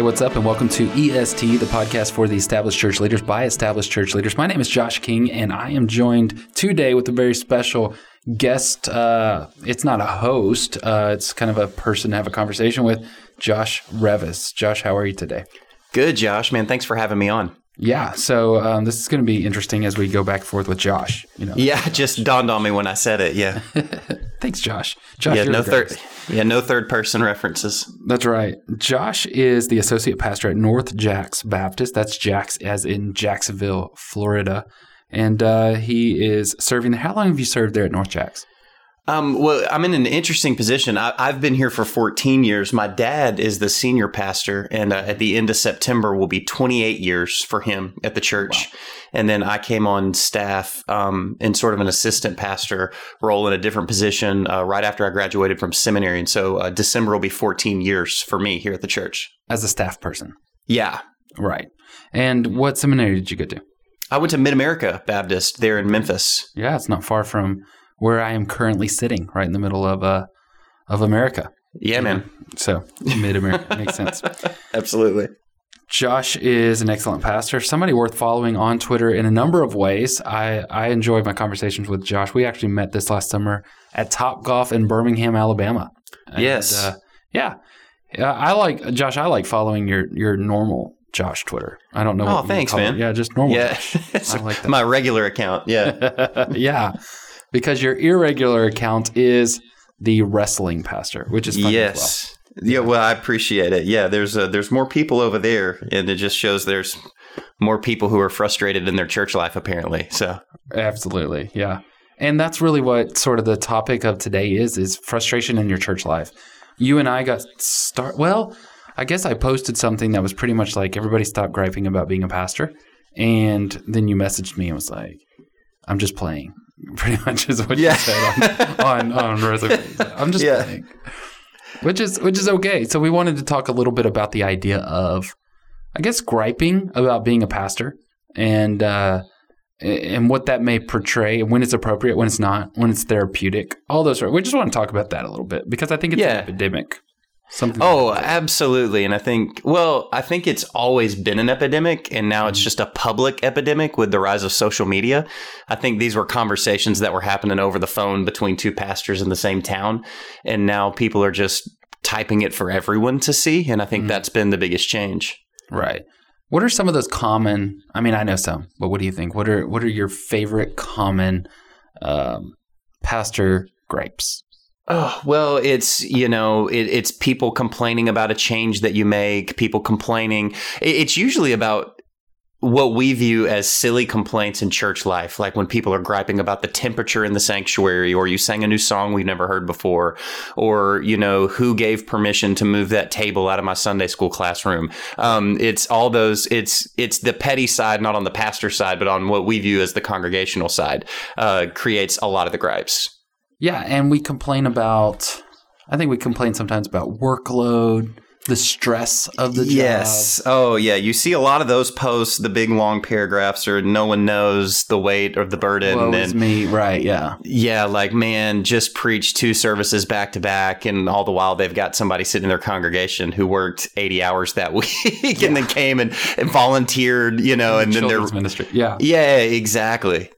Hey, what's up, and welcome to EST, the podcast for the established church leaders by established church leaders. My name is Josh King, and I am joined today with a very special guest. Uh, it's not a host, uh, it's kind of a person to have a conversation with, Josh Reavis. Josh, how are you today? Good, Josh. Man, thanks for having me on. Yeah, so um, this is going to be interesting as we go back and forth with Josh. You know, yeah, just dawned on me when I said it. Yeah, thanks, Josh. Josh, yeah, no third, yeah, no third person references. That's right. Josh is the associate pastor at North Jax Baptist. That's Jacks as in Jacksonville, Florida, and uh, he is serving. How long have you served there at North Jax? Um, well, I'm in an interesting position. I, have been here for 14 years. My dad is the senior pastor, and uh, at the end of September will be 28 years for him at the church. Wow. And then I came on staff um, in sort of an assistant pastor role in a different position uh, right after I graduated from seminary. And so uh, December will be 14 years for me here at the church as a staff person. Yeah, right. And what seminary did you go to? I went to Mid America Baptist there in Memphis. Yeah, it's not far from where I am currently sitting, right in the middle of uh, of America. Yeah, man. So mid America makes sense. Absolutely. Josh is an excellent pastor, somebody worth following on Twitter in a number of ways. I, I enjoy my conversations with Josh. We actually met this last summer at Top Golf in Birmingham, Alabama. And, yes. Uh, yeah. I like Josh. I like following your your normal Josh Twitter. I don't know. Oh, thanks, man. It. Yeah, just normal. Yeah, I like that. my regular account. Yeah, yeah because your irregular account is the wrestling pastor, which is yes. Well. Yeah, well, I appreciate it. Yeah, there's a, there's more people over there, and it just shows there's more people who are frustrated in their church life, apparently. So, absolutely, yeah, and that's really what sort of the topic of today is: is frustration in your church life. You and I got start. Well, I guess I posted something that was pretty much like everybody stopped griping about being a pastor, and then you messaged me and was like, "I'm just playing." Pretty much is what yeah. you said on on, on reservations. I'm just yeah. which is which is okay. So we wanted to talk a little bit about the idea of, I guess, griping about being a pastor and uh, and what that may portray, and when it's appropriate, when it's not, when it's therapeutic, all those. We just want to talk about that a little bit because I think it's yeah. an epidemic. Something oh, like absolutely. And I think, well, I think it's always been an epidemic, and now it's mm-hmm. just a public epidemic with the rise of social media. I think these were conversations that were happening over the phone between two pastors in the same town, and now people are just typing it for everyone to see. And I think mm-hmm. that's been the biggest change. Right. What are some of those common? I mean, I know some, but what do you think? What are what are your favorite common um, pastor gripes? Oh, well, it's, you know, it, it's people complaining about a change that you make, people complaining. It's usually about what we view as silly complaints in church life, like when people are griping about the temperature in the sanctuary, or you sang a new song we've never heard before, or, you know, who gave permission to move that table out of my Sunday school classroom. Um, it's all those, it's, it's the petty side, not on the pastor side, but on what we view as the congregational side, uh, creates a lot of the gripes. Yeah, and we complain about. I think we complain sometimes about workload, the stress of the job. Yes. Oh, yeah. You see a lot of those posts, the big long paragraphs, or no one knows the weight or the burden. Woe and me, right? Yeah. Yeah, like man, just preach two services back to back, and all the while they've got somebody sitting in their congregation who worked eighty hours that week, yeah. and then came and, and volunteered, you know, and, and then they're ministry. Yeah. Yeah. Exactly.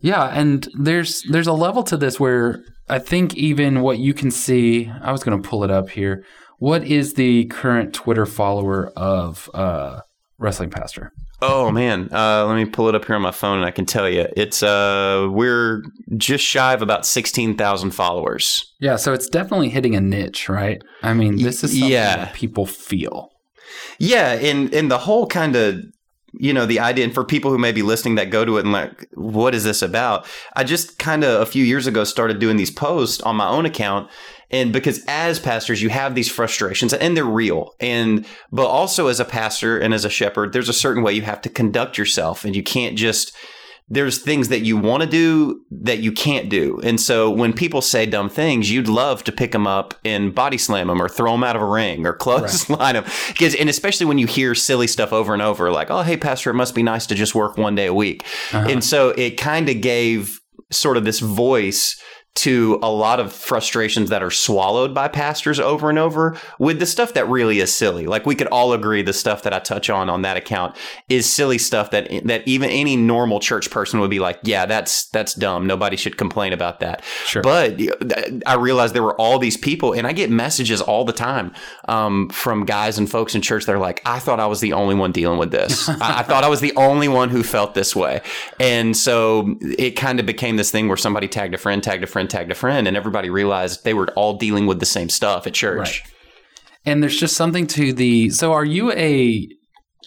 Yeah, and there's there's a level to this where I think even what you can see, I was going to pull it up here. What is the current Twitter follower of uh, Wrestling Pastor? Oh man, uh, let me pull it up here on my phone, and I can tell you, it's uh, we're just shy of about sixteen thousand followers. Yeah, so it's definitely hitting a niche, right? I mean, this is something yeah. that people feel. Yeah, and and the whole kind of you know, the idea, and for people who may be listening that go to it and like, what is this about? I just kind of a few years ago started doing these posts on my own account. And because as pastors, you have these frustrations and they're real. And, but also as a pastor and as a shepherd, there's a certain way you have to conduct yourself and you can't just, there's things that you want to do that you can't do. And so when people say dumb things, you'd love to pick them up and body slam them or throw them out of a ring or clothesline them. Because, and especially when you hear silly stuff over and over, like, oh, hey, Pastor, it must be nice to just work one day a week. Uh-huh. And so it kind of gave sort of this voice to a lot of frustrations that are swallowed by pastors over and over with the stuff that really is silly. Like we could all agree the stuff that I touch on on that account is silly stuff that that even any normal church person would be like, yeah, that's that's dumb. Nobody should complain about that. Sure. But I realized there were all these people, and I get messages all the time um, from guys and folks in church. They're like, I thought I was the only one dealing with this. I, I thought I was the only one who felt this way, and so it kind of became this thing where somebody tagged a friend, tagged a friend, tagged a friend, and everybody realized they were all dealing with the same stuff at church. Right. And there's just something to the. So, are you a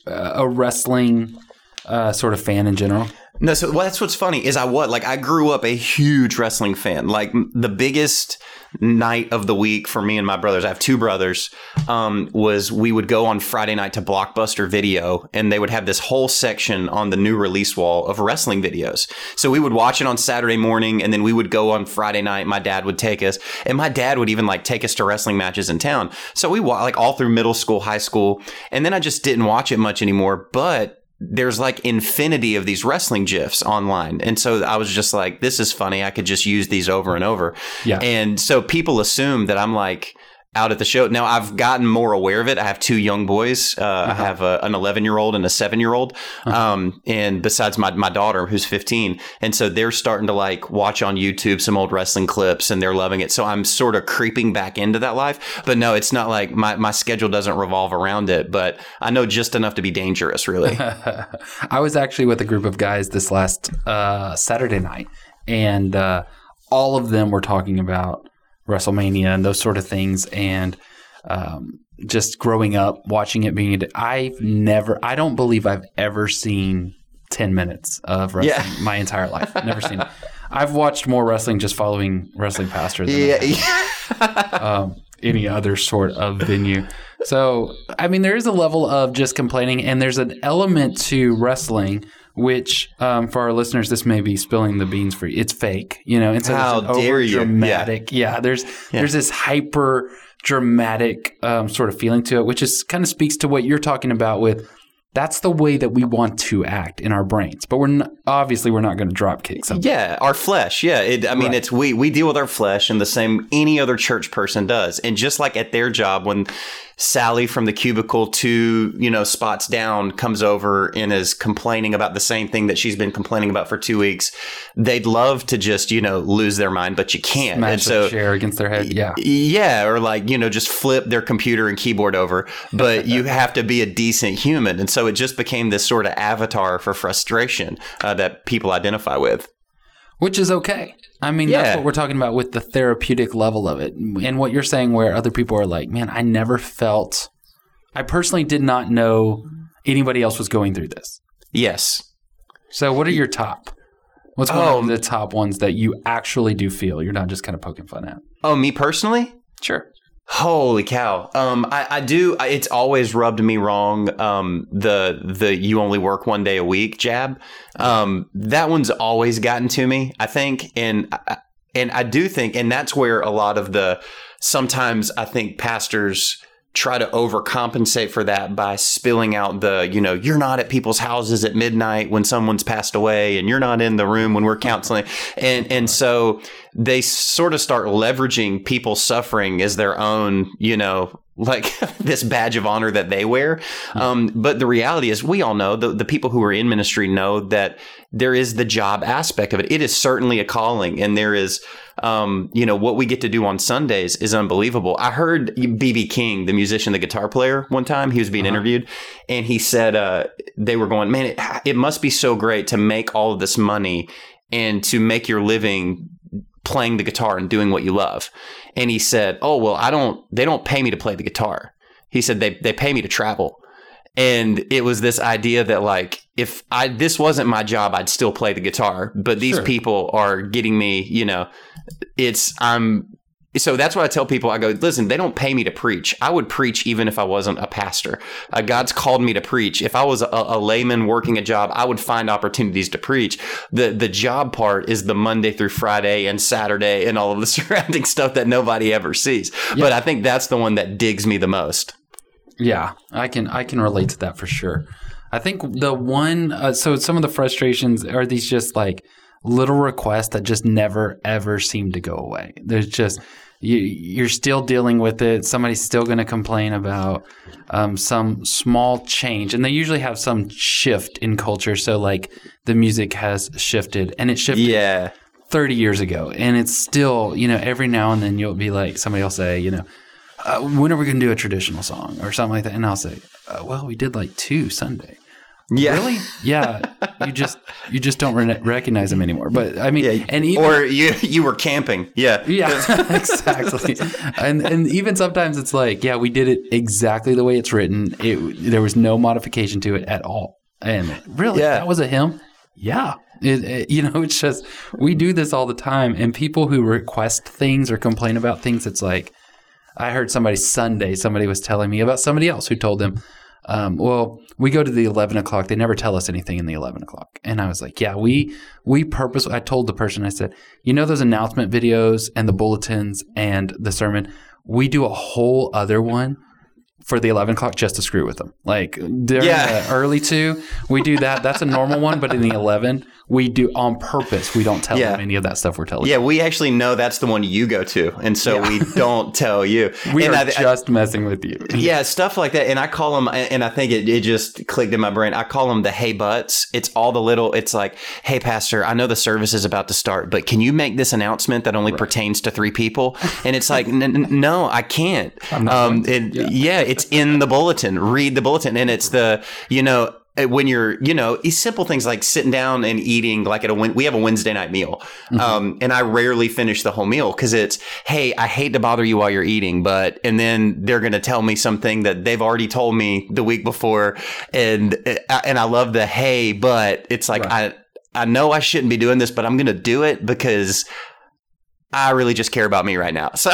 uh, a wrestling uh, sort of fan in general? No, so well, that's what's funny is I what like I grew up a huge wrestling fan. Like the biggest night of the week for me and my brothers. I have two brothers. Um, was we would go on Friday night to Blockbuster Video, and they would have this whole section on the new release wall of wrestling videos. So we would watch it on Saturday morning, and then we would go on Friday night. My dad would take us, and my dad would even like take us to wrestling matches in town. So we like all through middle school, high school, and then I just didn't watch it much anymore. But there's like infinity of these wrestling gifs online. And so I was just like, this is funny. I could just use these over and over. Yeah. And so people assume that I'm like out at the show. Now I've gotten more aware of it. I have two young boys. Uh, I have a, an 11 year old and a seven year old. Um, and besides my, my daughter who's 15. And so they're starting to like watch on YouTube some old wrestling clips and they're loving it. So I'm sort of creeping back into that life. But no, it's not like my, my schedule doesn't revolve around it, but I know just enough to be dangerous really. I was actually with a group of guys this last uh, Saturday night, and uh, all of them were talking about WrestleMania and those sort of things, and um, just growing up watching it. Being, I've never, I don't believe I've ever seen ten minutes of wrestling Yeah. my entire life. Never seen it. I've watched more wrestling just following Wrestling Pastor than yeah. um, any other sort of venue. So, I mean, there is a level of just complaining, and there's an element to wrestling, which um, for our listeners, this may be spilling the beans for you. It's fake, you know. It's How an dare you. dramatic. Yeah. there's there's this hyper dramatic um, sort of feeling to it, which is kind of speaks to what you're talking about with. That's the way that we want to act in our brains, but we're not, obviously we're not going to drop kick something. Yeah, our flesh. Yeah, it, I mean, Right. it's we we deal with our flesh in the same any other church person does, and just like at their job, when Sally from the cubicle two you know spots down comes over and is complaining about the same thing that she's been complaining about for two weeks, they'd love to just you know lose their mind, but you can't. and so chair against their head. Yeah. yeah, or like, you know, just flip their computer and keyboard over, but you have to be a decent human. And so it just became this sort of avatar for frustration uh, that people identify with. Which is okay. I mean, Yeah. that's what we're talking about with the therapeutic level of it. And what you're saying, where other people are like, man, I never felt, I personally did not know anybody else was going through this. Yes. So, what are your top? What's one Oh. of um, the top ones that you actually do feel? You're not just kind of poking fun at. Oh, me personally? Sure. Holy cow! Um, I, I do. I- It's always rubbed me wrong. Um, the the you only work one day a week jab. Um, that one's always gotten to me. I think, and and I do think, and that's where a lot of the sometimes I think pastors try to overcompensate for that by spilling out the you know you're not at people's houses at midnight when someone's passed away and you're not in the room when we're counseling. And and so they sort of start leveraging people's suffering as their own you know like this badge of honor that they wear. Um, but the reality is we all know the, the people who are in ministry know that there is the job aspect of it. It is certainly a calling and there is um, you know what we get to do on Sundays is unbelievable. I heard BB King, the musician, the guitar player, one time he was being interviewed, and he said uh, they were going, "Man, it, it must be so great to make all of this money and to make your living playing the guitar and doing what you love." And he said, "Oh well, I don't. They don't pay me to play the guitar." He said they they pay me to travel. And it was this idea that like if I this wasn't my job, I'd still play the guitar. But these Sure. people are getting me, you know, it's I'm so that's why I tell people. I go, listen, they don't pay me to preach. I would preach even if I wasn't a pastor. Uh, God's called me to preach. If I was a, a, layman working a job, I would find opportunities to preach. The the job part is the Monday through Friday and Saturday and all of the surrounding stuff that nobody ever sees. Yeah. But I think that's the one that digs me the most. Yeah, I can I can relate to that for sure. I think the one uh, so some of the frustrations are these just like little requests that just never ever seem to go away. There's just you, you're still dealing with it. Somebody's still going to complain about um, some small change, and they usually have some shift in culture. So, like the music has shifted, and it shifted. Yeah. 30 years ago and it's still you know every now and then you'll be like somebody will say you know uh, when are we going to do a traditional song or something like that and i'll say uh, well we did like two sunday yeah. Really? Yeah. you just you just don't re- recognize them anymore. But I mean, yeah. and even, or you you were camping. Yeah. Yeah. exactly. and and even sometimes it's like, yeah, we did it exactly the way it's written. It there was no modification to it at all. And really, yeah. that was a hymn. Yeah. It, it, you know, it's just we do this all the time, and people who request things or complain about things, it's like I heard somebody Sunday. Somebody was telling me about somebody else who told them um, well, we go to the 11 o'clock. They never tell us anything in the 11 o'clock. And I was like, yeah, we, we purpose, I told the person, I said, you know, those announcement videos and the bulletins and the sermon, we do a whole other one for the 11 o'clock just to screw with them. Like during yeah. the early two, we do that. That's a normal one. But in the 11, we do on purpose. We don't tell yeah. them any of that stuff we're telling. Yeah, we actually know that's the one you go to, and so yeah. we don't tell you. we and are I, just I, messing with you. yeah, stuff like that. And I call them, and I think it, it just clicked in my brain. I call them the hey buts. It's all the little. It's like, hey pastor, I know the service is about to start, but can you make this announcement that only right. pertains to three people? And it's like, n- no, I can't. Um, it, yeah. yeah, it's in the bulletin. Read the bulletin, and it's the you know when you're, you know, simple things like sitting down and eating, like at a, we have a Wednesday night meal. Mm-hmm. Um, and I rarely finish the whole meal because it's, Hey, I hate to bother you while you're eating, but, and then they're going to tell me something that they've already told me the week before. And, uh, and I love the, Hey, but it's like, right. I, I know I shouldn't be doing this, but I'm going to do it because I really just care about me right now. So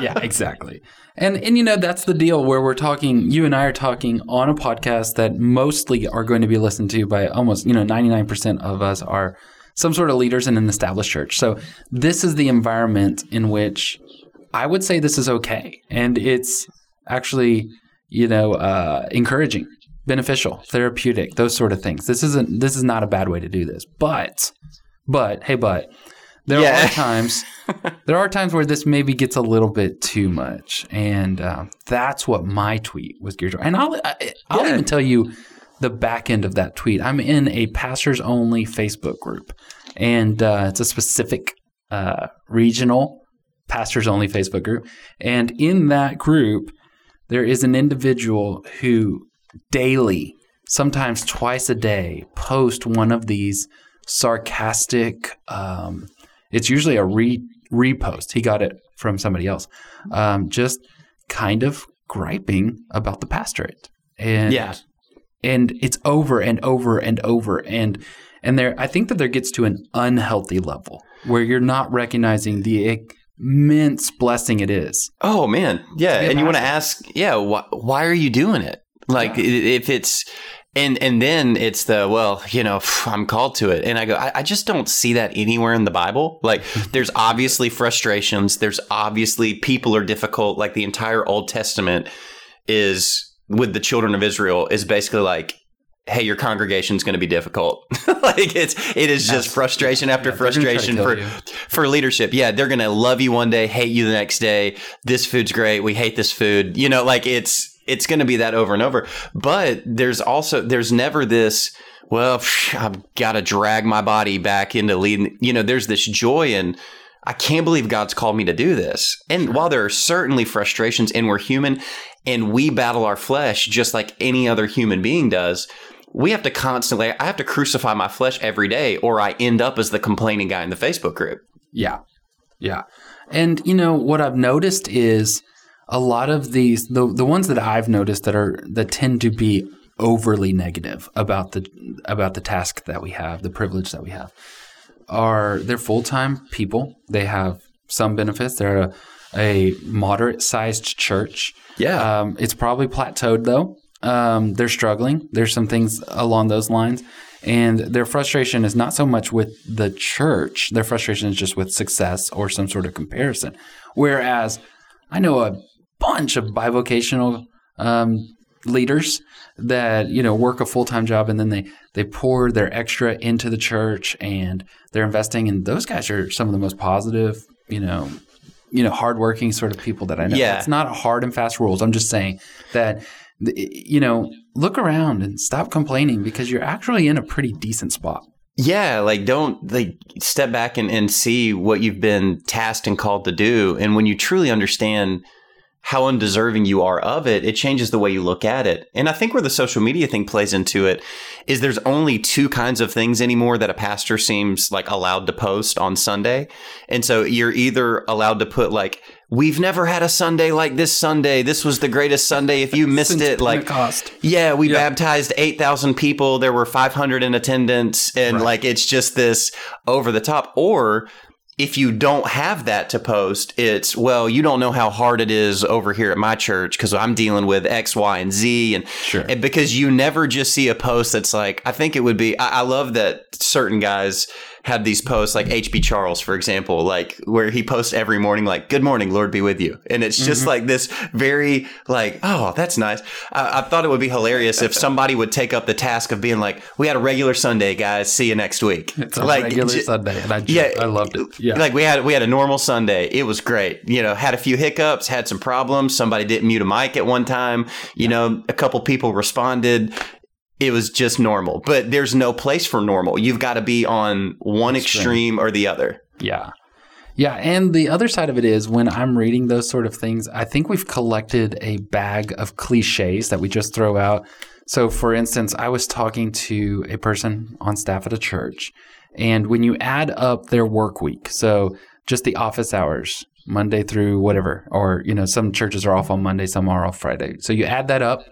yeah, exactly. And and you know that's the deal where we're talking you and I are talking on a podcast that mostly are going to be listened to by almost, you know, 99% of us are some sort of leaders in an established church. So this is the environment in which I would say this is okay and it's actually, you know, uh, encouraging, beneficial, therapeutic, those sort of things. This isn't this is not a bad way to do this. But but hey but there yeah. are times there are times where this maybe gets a little bit too much, and uh, that's what my tweet was geared toward. And I'll I'll yeah. even tell you the back end of that tweet. I'm in a pastors only Facebook group, and uh, it's a specific uh, regional pastors only Facebook group. And in that group, there is an individual who daily, sometimes twice a day, post one of these sarcastic. Um, it's usually a re repost. He got it from somebody else. Um, just kind of griping about the pastorate. And yeah. And it's over and over and over. And and there I think that there gets to an unhealthy level where you're not recognizing the immense blessing it is. Oh man. Yeah. And you want to ask, yeah, wh- why are you doing it? Like yeah. if it's and and then it's the well, you know, I'm called to it, and I go, I, I, just don't see that anywhere in the Bible. Like, there's obviously frustrations. There's obviously people are difficult. Like the entire Old Testament is with the children of Israel is basically like, hey, your congregation's going to be difficult. like it's it is just frustration after yeah, frustration for you. for leadership. Yeah, they're going to love you one day, hate you the next day. This food's great. We hate this food. You know, like it's it's going to be that over and over. But there's also there's never this. Well, I've got to drag my body back into leading. You know, there's this joy and I can't believe God's called me to do this. And while there are certainly frustrations and we're human and we battle our flesh just like any other human being does, we have to constantly, I have to crucify my flesh every day or I end up as the complaining guy in the Facebook group. Yeah. Yeah. And, you know, what I've noticed is a lot of these the the ones that I've noticed that are that tend to be overly negative about the about the task that we have, the privilege that we have, are they're full time people. They have some benefits. They're a, a moderate sized church. Yeah. Um, it's probably plateaued though. Um, they're struggling. There's some things along those lines. And their frustration is not so much with the church, their frustration is just with success or some sort of comparison. Whereas I know a bunch of bivocational um, leaders that you know work a full time job and then they they pour their extra into the church and they're investing and those guys are some of the most positive you know you know hardworking sort of people that I know. Yeah. It's not hard and fast rules. I'm just saying that you know look around and stop complaining because you're actually in a pretty decent spot. Yeah, like don't like step back and, and see what you've been tasked and called to do. And when you truly understand how undeserving you are of it, it changes the way you look at it. And I think where the social media thing plays into it is there's only two kinds of things anymore that a pastor seems like allowed to post on Sunday. And so you're either allowed to put like, we've never had a Sunday like this Sunday. This was the greatest Sunday. If you missed it, like, yeah, we Yeah. baptized 8,000 people. There were 500 in attendance. And Right. like, it's just this over the top. Or if you don't have that to post, it's, well, you don't know how hard it is over here at my church because I'm dealing with X, Y, and Z. And, Sure. and because you never just see a post that's like, I think it would be, I, I love that certain guys have these posts like HB Charles, for example, like where he posts every morning, like, good morning, Lord be with you. And it's just mm-hmm. like this very, like, oh, that's nice. I, I thought it would be hilarious if somebody would take up the task of being like, we had a regular Sunday, guys. See you next week. It's a like, regular j- Sunday, and I ju- yeah, I loved it. Yeah, like we had we had a normal Sunday. It was great. You know, had a few hiccups, had some problems. Somebody didn't mute a mic at one time. You know, a couple people responded. It was just normal. But there's no place for normal. You've got to be on one extreme or the other. Yeah. Yeah. And the other side of it is when I'm reading those sort of things, I think we've collected a bag of cliches that we just throw out. So, for instance, I was talking to a person on staff at a church, and when you add up their work week, so just the office hours, Monday through whatever, or, you know, some churches are off on Monday, some are off Friday. So you add that up,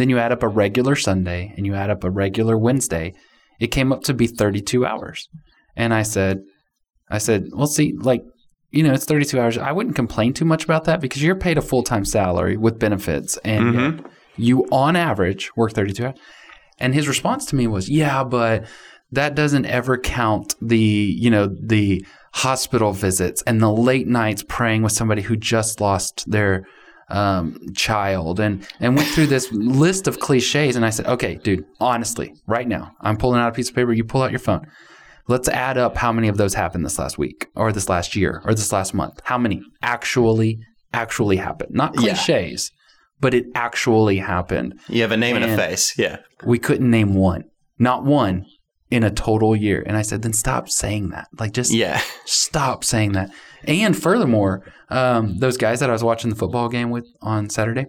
then you add up a regular Sunday and you add up a regular Wednesday, it came up to be 32 hours. And I said, I said, well, see, like, you know, it's 32 hours. I wouldn't complain too much about that because you're paid a full time salary with benefits and yet you, on average, work 32 hours. And his response to me was, yeah, but that doesn't ever count the, you know, the hospital visits and the late nights praying with somebody who just lost their um, child and, and went through this list of cliches. And I said, okay, dude, honestly, right now, I'm pulling out a piece of paper. You pull out your phone. Let's add up how many of those happened this last week or this last year or this last month. How many actually, actually happened? Not Yeah. cliches, but it actually happened. You have a name and, And- a face. Yeah. We couldn't name one, not one in a total year. And I said, then stop saying that. Like, just Yeah. stop saying that. And furthermore, um, those guys that I was watching the football game with on Saturday,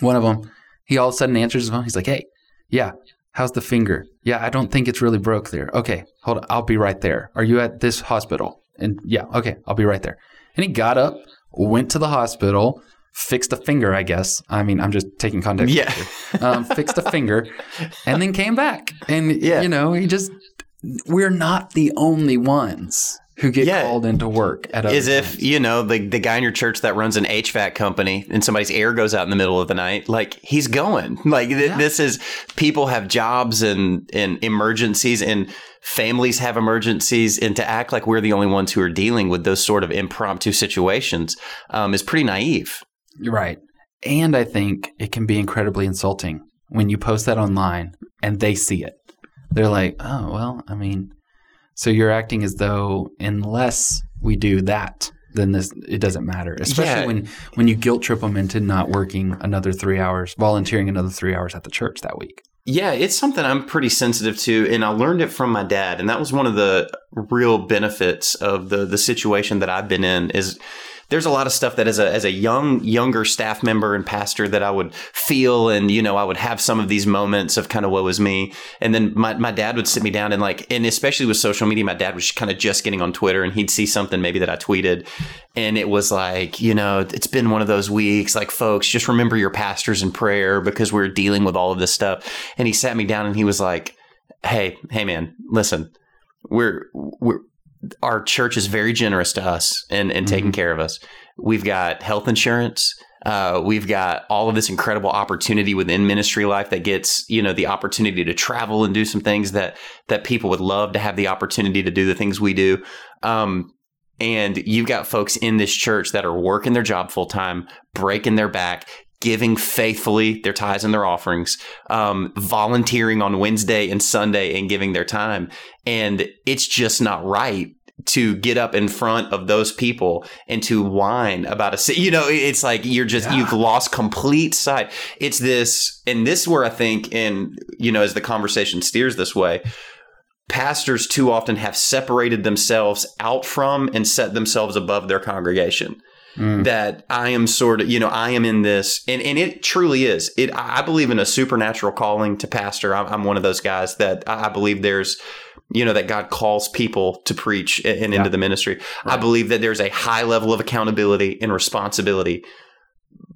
one of them, he all of a sudden answers his phone. He's like, "Hey, yeah, how's the finger? Yeah, I don't think it's really broke there. Okay, hold on, I'll be right there. Are you at this hospital? And yeah, okay, I'll be right there." And he got up, went to the hospital, fixed a finger. I guess. I mean, I'm just taking context. Yeah. um, fixed a finger, and then came back. And Yeah. you know, he just we're not the only ones who get Yeah. called into work at other As if, times. you know, the, the guy in your church that runs an HVAC company and somebody's air goes out in the middle of the night, like he's going. Like th- Yeah. this is people have jobs and, and emergencies and families have emergencies and to act like we're the only ones who are dealing with those sort of impromptu situations um, is pretty naive. You're right. And I think it can be incredibly insulting when you post that online and they see it. They're like, oh, well, I mean, so you're acting as though unless we do that, then this it doesn't matter. Especially Yeah. when when you guilt trip them into not working another three hours, volunteering another three hours at the church that week. Yeah, it's something I'm pretty sensitive to, and I learned it from my dad, and that was one of the real benefits of the the situation that I've been in. Is there's a lot of stuff that as a as a young younger staff member and pastor that I would feel, and you know I would have some of these moments of kind of woe is me, and then my my dad would sit me down and like, and especially with social media, my dad was kind of just getting on Twitter, and he'd see something maybe that I tweeted, and it was like, you know, it's been one of those weeks. Like, folks, just remember your pastors in prayer because we're dealing with all of this stuff. And he sat me down and he was like, "Hey, hey, man, listen, we're we're." Our church is very generous to us and, and taking care of us. We've got health insurance. Uh, we've got all of this incredible opportunity within ministry life that gets you know the opportunity to travel and do some things that that people would love to have the opportunity to do the things we do. Um, and you've got folks in this church that are working their job full time, breaking their back, giving faithfully their tithes and their offerings, um, volunteering on Wednesday and Sunday and giving their time. And it's just not right to get up in front of those people and to whine about a city. you know it's like you're just yeah. you've lost complete sight it's this and this where i think and you know as the conversation steers this way pastors too often have separated themselves out from and set themselves above their congregation Mm. that I am sort of, you know, I am in this, and, and it truly is. It, I believe in a supernatural calling to pastor. I'm, I'm one of those guys that I believe there's, you know, that God calls people to preach and, yeah. into the ministry. Right. I believe that there's a high level of accountability and responsibility.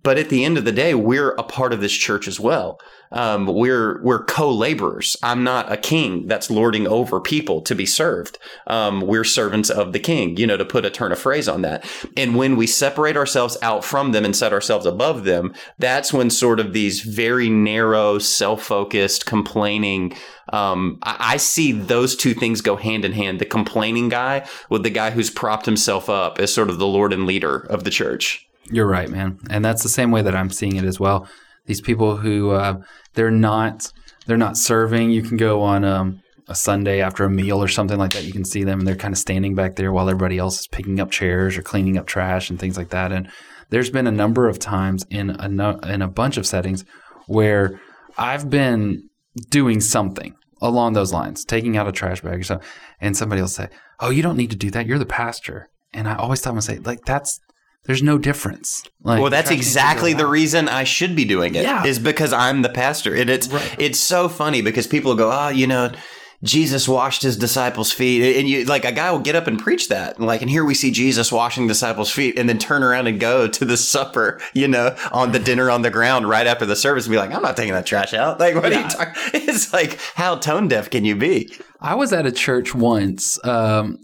But at the end of the day, we're a part of this church as well. Um, we're we're co-laborers. I'm not a king that's lording over people to be served. Um, we're servants of the king. You know, to put a turn of phrase on that. And when we separate ourselves out from them and set ourselves above them, that's when sort of these very narrow, self-focused, complaining. Um, I, I see those two things go hand in hand: the complaining guy with the guy who's propped himself up as sort of the lord and leader of the church. You're right, man, and that's the same way that I'm seeing it as well. These people who uh, they're not they're not serving. You can go on um, a Sunday after a meal or something like that. You can see them, and they're kind of standing back there while everybody else is picking up chairs or cleaning up trash and things like that. And there's been a number of times in a no, in a bunch of settings where I've been doing something along those lines, taking out a trash bag or something, and somebody will say, "Oh, you don't need to do that. You're the pastor." And I always tell them, "Say like that's there's no difference. Like, well, that's exactly the reason I should be doing it. Yeah. is because I'm the pastor, and it's right. it's so funny because people go, oh, you know, Jesus washed his disciples' feet, and you like a guy will get up and preach that, and like, and here we see Jesus washing disciples' feet, and then turn around and go to the supper, you know, on the dinner on the ground right after the service, and be like, I'm not taking that trash out. Like, what yeah. are you talking? It's like, how tone deaf can you be? I was at a church once. Um,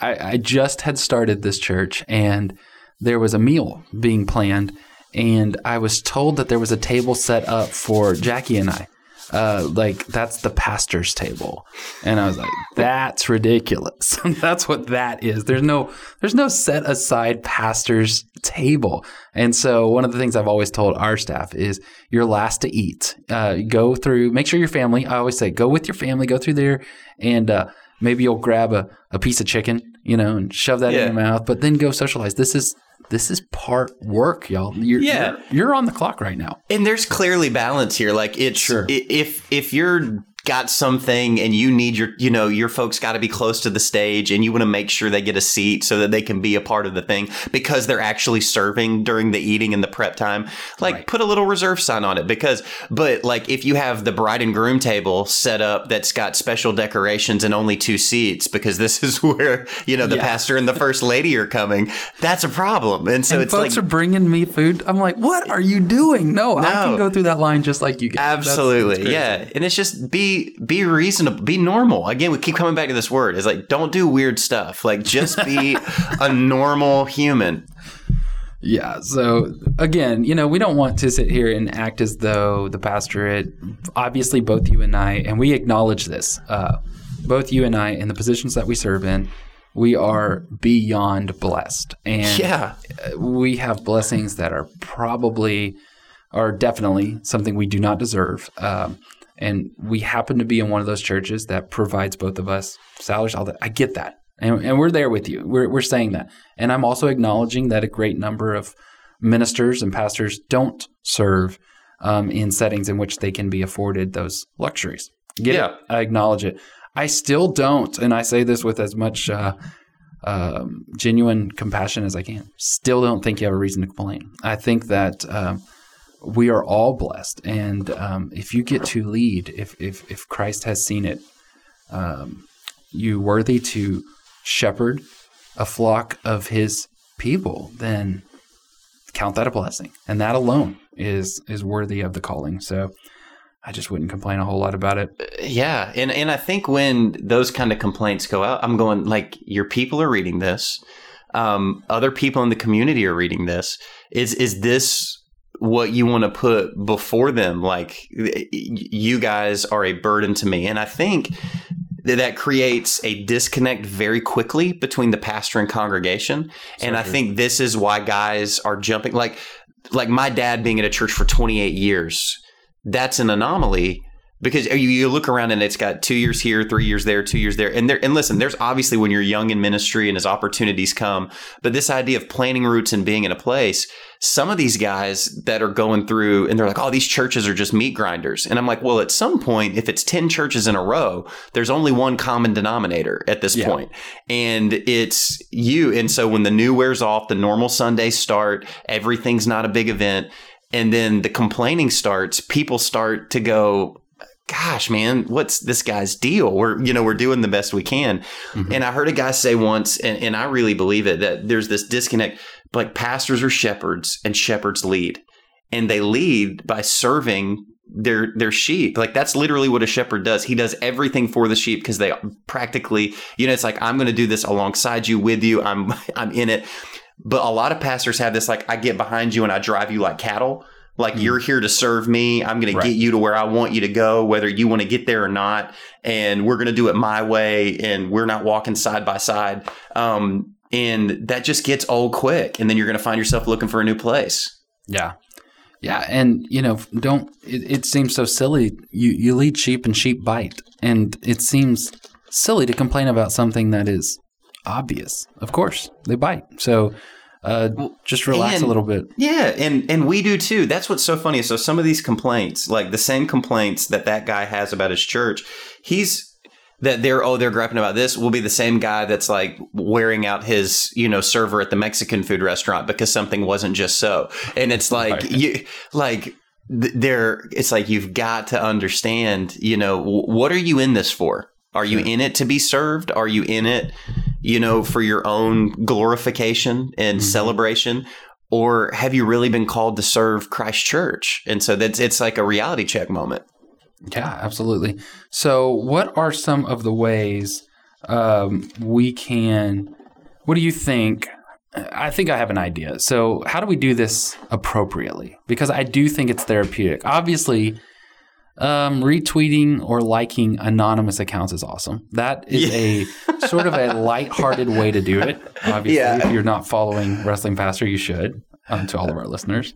I, I just had started this church, and there was a meal being planned, and I was told that there was a table set up for Jackie and I. Uh, like that's the pastor's table, and I was like, "That's ridiculous. that's what that is. There's no, there's no set aside pastor's table." And so, one of the things I've always told our staff is, "You're last to eat. Uh, go through. Make sure your family. I always say, go with your family. Go through there, and uh, maybe you'll grab a, a piece of chicken, you know, and shove that yeah. in your mouth. But then go socialize. This is this is part work, y'all. You're, yeah, you're, you're, on the clock right now. And there's clearly balance here. Like it's sure. if if you're got something and you need your, you know, your folks got to be close to the stage and you want to make sure they get a seat so that they can be a part of the thing because they're actually serving during the eating and the prep time, like right. put a little reserve sign on it because, but like if you have the bride and groom table set up that's got special decorations and only two seats because this is where, you know, the yeah. pastor and the first lady are coming, that's a problem. And so and it's folks like, are bringing me food. I'm like, what are you doing? No, no. I can go through that line just like you guys. Absolutely. That's, that's yeah. And it's just be, be reasonable, be normal. Again, we keep coming back to this word. It's like don't do weird stuff. Like just be a normal human. Yeah. So again, you know, we don't want to sit here and act as though the pastorate, obviously, both you and I, and we acknowledge this, uh, both you and I, in the positions that we serve in, we are beyond blessed, and yeah, we have blessings that are probably, are definitely something we do not deserve. Um, and we happen to be in one of those churches that provides both of us salaries, all that. I get that. And, and we're there with you. We're, we're saying that. And I'm also acknowledging that a great number of ministers and pastors don't serve um, in settings in which they can be afforded those luxuries. Get yeah. It? I acknowledge it. I still don't, and I say this with as much uh, um, genuine compassion as I can, still don't think you have a reason to complain. I think that. Um, we are all blessed. And um, if you get to lead, if, if, if Christ has seen it, um, you worthy to shepherd a flock of his people, then count that a blessing. And that alone is is worthy of the calling. So I just wouldn't complain a whole lot about it. Yeah, and and I think when those kind of complaints go out, I'm going like your people are reading this, um, other people in the community are reading this. Is is this what you want to put before them? Like you guys are a burden to me, and I think that creates a disconnect very quickly between the pastor and congregation. So and I think this is why guys are jumping like like my dad being at a church for 28 years. That's an anomaly because you, you look around and it's got two years here, three years there, two years there, and there. And listen, there's obviously when you're young in ministry and as opportunities come, but this idea of planting roots and being in a place, some of these guys that are going through and they're like, oh, these churches are just meat grinders. And I'm like, well, at some point, if it's 10 churches in a row, there's only one common denominator at this yeah. point. And it's you. And so when the new wears off, the normal Sundays start, everything's not a big event. And then the complaining starts, people start to go, gosh, man, what's this guy's deal? We're, you know, we're doing the best we can. Mm-hmm. And I heard a guy say once, and, and I really believe it, that there's this disconnect. Like pastors are shepherds and shepherds lead. And they lead by serving their their sheep. Like that's literally what a shepherd does. He does everything for the sheep because they practically, you know, it's like I'm going to do this alongside you, with you. I'm I'm in it. But a lot of pastors have this like I get behind you and I drive you like cattle. Like mm you're here to serve me. I'm going right. to get you to where I want you to go, whether you want to get there or not. And we're going to do it my way. And we're not walking side by side. Um, and that just gets old quick. And then you're going to find yourself looking for a new place. Yeah. Yeah. And, you know, don't, it, it seems so silly. You, you lead sheep and sheep bite. And it seems silly to complain about something that is obvious. Of course, they bite. So, uh, just relax and, a little bit. Yeah, and and we do too. That's what's so funny. So some of these complaints, like the same complaints that that guy has about his church, he's that they're oh they're griping about this will be the same guy that's like wearing out his you know server at the Mexican food restaurant because something wasn't just so. And it's like right. you like there it's like you've got to understand, you know, what are you in this for? Are you in it to be served? Are you in it, you know, for your own glorification and mm-hmm. celebration? Or have you really been called to serve Christ Church? And so that's it's like a reality check moment. Yeah, absolutely. So, what are some of the ways um, we can? What do you think? I think I have an idea. So, how do we do this appropriately? Because I do think it's therapeutic. Obviously, um, retweeting or liking anonymous accounts is awesome. That is yeah. a sort of a light-hearted way to do it. Obviously, yeah. if you're not following Wrestling Pastor, you should. Um, to all of our listeners,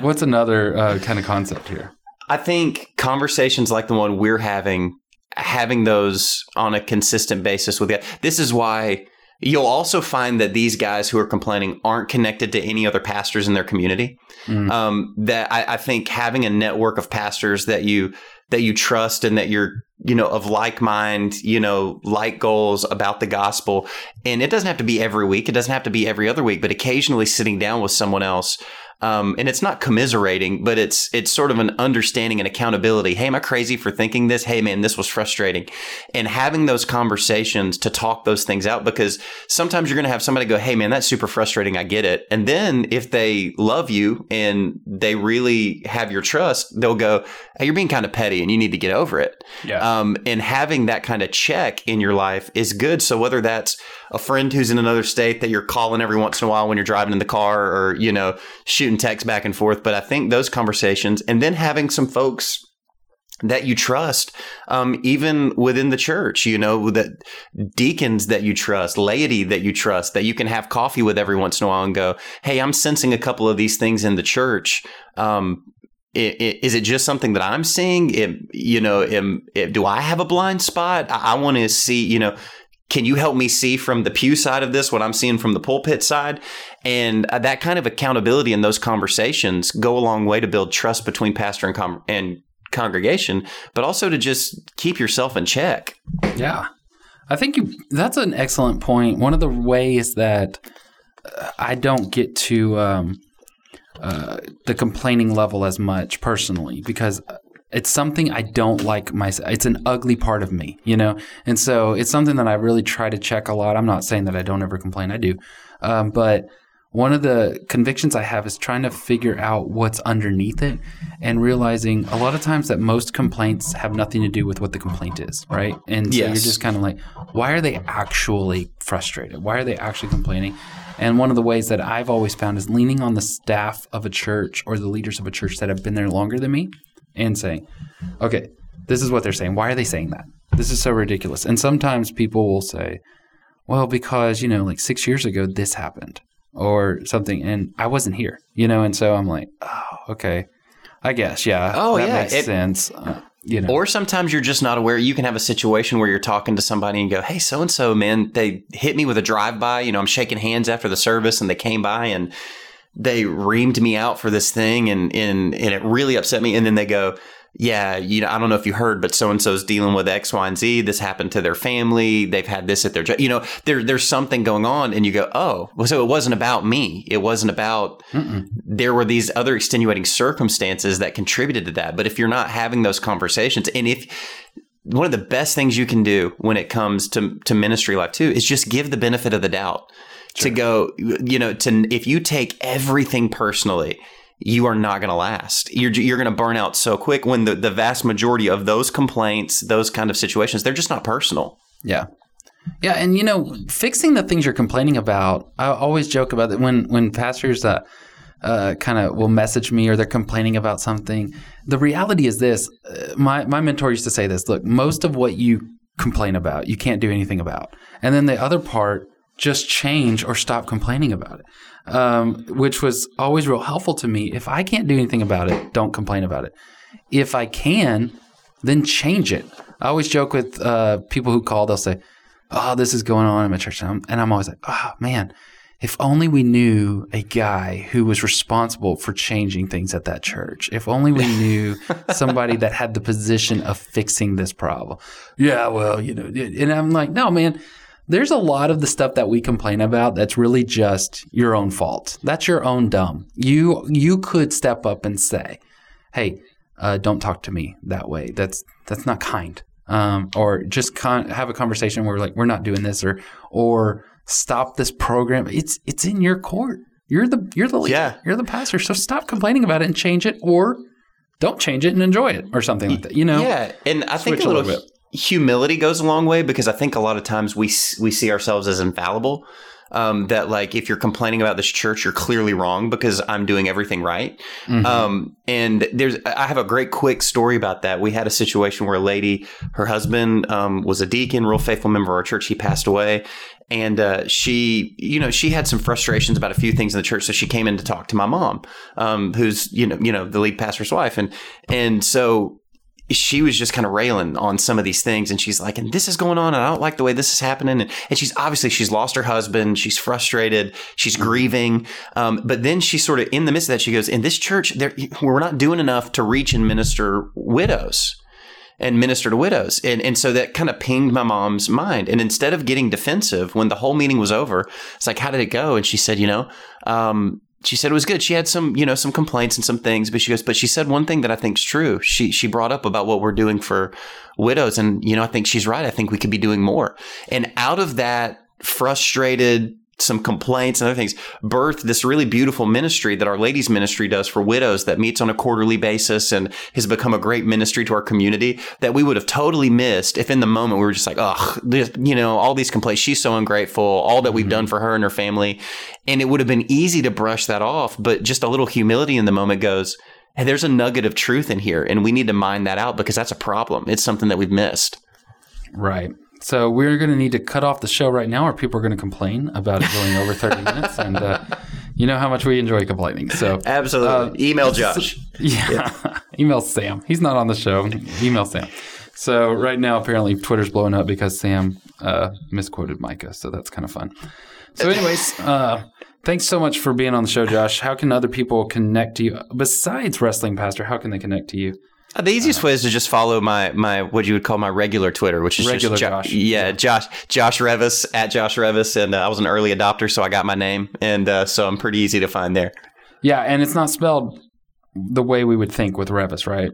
what's another uh, kind of concept here? I think conversations like the one we're having, having those on a consistent basis with you. This is why You'll also find that these guys who are complaining aren't connected to any other pastors in their community. Mm. Um, that I, I, think having a network of pastors that you that you trust and that you're you know of like mind, you know, like goals about the gospel, and it doesn't have to be every week. It doesn't have to be every other week, but occasionally sitting down with someone else um, and it's not commiserating, but it's it's sort of an understanding and accountability. Hey, am I crazy for thinking this? Hey, man, this was frustrating, and having those conversations to talk those things out because sometimes you're going to have somebody go, "Hey, man, that's super frustrating. I get it." And then if they love you and they really have your trust, they'll go, "Hey, you're being kind of petty, and you need to get over it." Yeah. Um, and having that kind of check in your life is good. So whether that's a friend who's in another state that you're calling every once in a while when you're driving in the car or, you know, shooting texts back and forth. But I think those conversations and then having some folks that you trust, um, even within the church, you know, that deacons that you trust, laity that you trust, that you can have coffee with every once in a while and go, Hey, I'm sensing a couple of these things in the church. Um, is it just something that I'm seeing? It, you know, it, do I have a blind spot? I, I want to see, you know, can you help me see from the pew side of this what I'm seeing from the pulpit side? And uh, that kind of accountability in those conversations go a long way to build trust between pastor and, com- and congregation, but also to just keep yourself in check. Yeah. I think you, that's an excellent point. One of the ways that uh, I don't get to um, uh, the complaining level as much personally because it's something I don't like myself. It's an ugly part of me, you know? And so it's something that I really try to check a lot. I'm not saying that I don't ever complain, I do. Um, but one of the convictions I have is trying to figure out what's underneath it and realizing a lot of times that most complaints have nothing to do with what the complaint is, right? And so Yes. you're just kind of like, why are they actually frustrated? Why are they actually complaining? And one of the ways that I've always found is leaning on the staff of a church or the leaders of a church that have been there longer than me and saying, okay, this is what they're saying. Why are they saying that? This is so ridiculous. And sometimes people will say, well, because, you know, like six years ago, this happened or something, and I wasn't here, you know, and so I'm like, oh, okay. I guess, yeah. Oh, that yeah, makes it- sense. Uh, you know, Or sometimes you're just not aware. You can have a situation where you're talking to somebody and go, Hey, so and so, man, they hit me with a drive by. You know, I'm shaking hands after the service and they came by and they reamed me out for this thing and, and, and it really upset me. And then they go, yeah, you know, I don't know if you heard, but so and so's dealing with X, Y, and Z. This happened to their family. They've had this at their job. You know, there there's something going on, and you go, oh, well, so it wasn't about me. It wasn't about. There were these other extenuating circumstances that contributed to that. But if you're not having those conversations, and if one of the best things you can do when it comes to to ministry life too is just give the benefit of the doubt to go you know to if you take everything personally you are not going to last you're you're going to burn out so quick when the, the vast majority of those complaints those kind of situations they're just not personal Yeah. Yeah, and you know, fixing the things you're complaining about, I always joke about that when when pastors uh, uh, kind of will message me or they're complaining about something. The reality is this: uh, my my mentor used to say this. Look, most of what you complain about, you can't do anything about, and then the other part, just change or stop complaining about it. Um, which was always real helpful to me. If I can't do anything about it, don't complain about it. If I can, then change it. I always joke with uh, people who call. They'll say, "Oh, this is going on in my church," and I'm, and I'm always like, "Oh man, if only we knew a guy who was responsible for changing things at that church. If only we knew somebody that had the position of fixing this problem." Yeah, well, you know, and I'm like, "No, man." There's a lot of the stuff that we complain about that's really just your own fault. That's your own dumb. You you could step up and say, "Hey, uh, don't talk to me that way. That's that's not kind." Um, or just con- have a conversation where like we're not doing this, or or stop this program. It's it's in your court. You're the you're the leader. Yeah. You're the pastor. So stop complaining about it and change it, or don't change it and enjoy it, or something like that. You know? Yeah, and I think Switch a a little, little bit. Humility goes a long way because I think a lot of times we we see ourselves as infallible. Um, that like if you're complaining about this church, you're clearly wrong because I'm doing everything right. Mhm. Um, and there's I have a great quick story about that. We had a situation where a lady, her husband um, was a deacon, real faithful member of our church. He passed away, and uh, she, you know, she had some frustrations about a few things in the church. So she came in to talk to my mom, um, who's you know, you know, the lead pastor's wife, and and so she was just kind of railing on some of these things and she's like and this is going on and i don't like the way this is happening and, and she's obviously she's lost her husband she's frustrated she's grieving um, but then she sort of in the midst of that she goes in this church we're not doing enough to reach and minister widows and minister to widows. And, and so that kind of pinged my mom's mind. And instead of getting defensive when the whole meeting was over, it's like, how did it go? And she said, you know, um, she said it was good. She had some, you know, some complaints and some things, but she goes, but she said one thing that I think's true. She she brought up about what we're doing for widows, and you know, I think she's right. I think we could be doing more. And out of that frustrated, some complaints and other things, birthed this really beautiful ministry that our ladies ministry does for widows that meets on a quarterly basis and has become a great ministry to our community that we would have totally missed if in the moment we were just like, oh, you know, all these complaints. She's so ungrateful, all that we've done mm-hmm. for her and her family. And it would have been easy to brush that off, but just a little humility in the moment goes, hey, there's a nugget of truth in here, and we need to mine that out because that's a problem. It's something that we've missed. Right. So we're going to need to cut off the show right now, or people are going to complain about it going over 30 minutes. And uh, you know how much we enjoy complaining. So Absolutely. Email Josh. yeah, email Sam. He's not on the show. Email Sam. So right now, apparently, Twitter's blowing up because Sam uh, misquoted Micah. So that's kind of fun. So, anyways, uh, thanks so much for being on the show, Josh. How can other people connect to you besides Wrestling Pastor? How can they connect to you? Uh, The easiest way is to just follow my my what you would call my regular Twitter, which is Regular just Jo- Josh. Yeah, Josh Josh Reavis at Josh Reavis, and uh, I was an early adopter, so I got my name, and uh, so I'm pretty easy to find there. Yeah, and it's not spelled the way we would think with Reavis, right?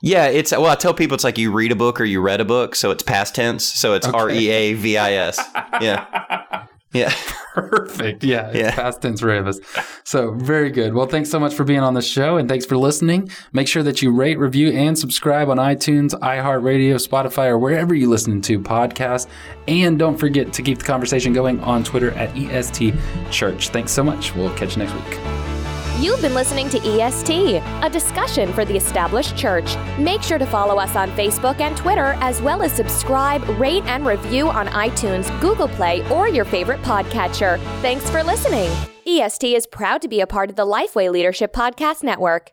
Yeah, it's well, I tell people it's like you read a book or you read a book, so it's past tense, so it's R E A V I S. Yeah, Yeah. Perfect. Yeah. Yeah. Past tense rebus. So very good. Well, thanks so much for being on the show and thanks for listening. Make sure that you rate, review, and subscribe on iTunes, iHeartRadio, Spotify, or wherever you listen to podcasts. And don't forget to keep the conversation going on Twitter at EST Church. Thanks so much. We'll catch you next week. You've been listening to EST, a discussion for the established church. Make sure to follow us on Facebook and Twitter, as well as subscribe, rate, and review on iTunes, Google Play, or your favorite podcatcher. Thanks for listening. EST is proud to be a part of the Lifeway Leadership Podcast Network.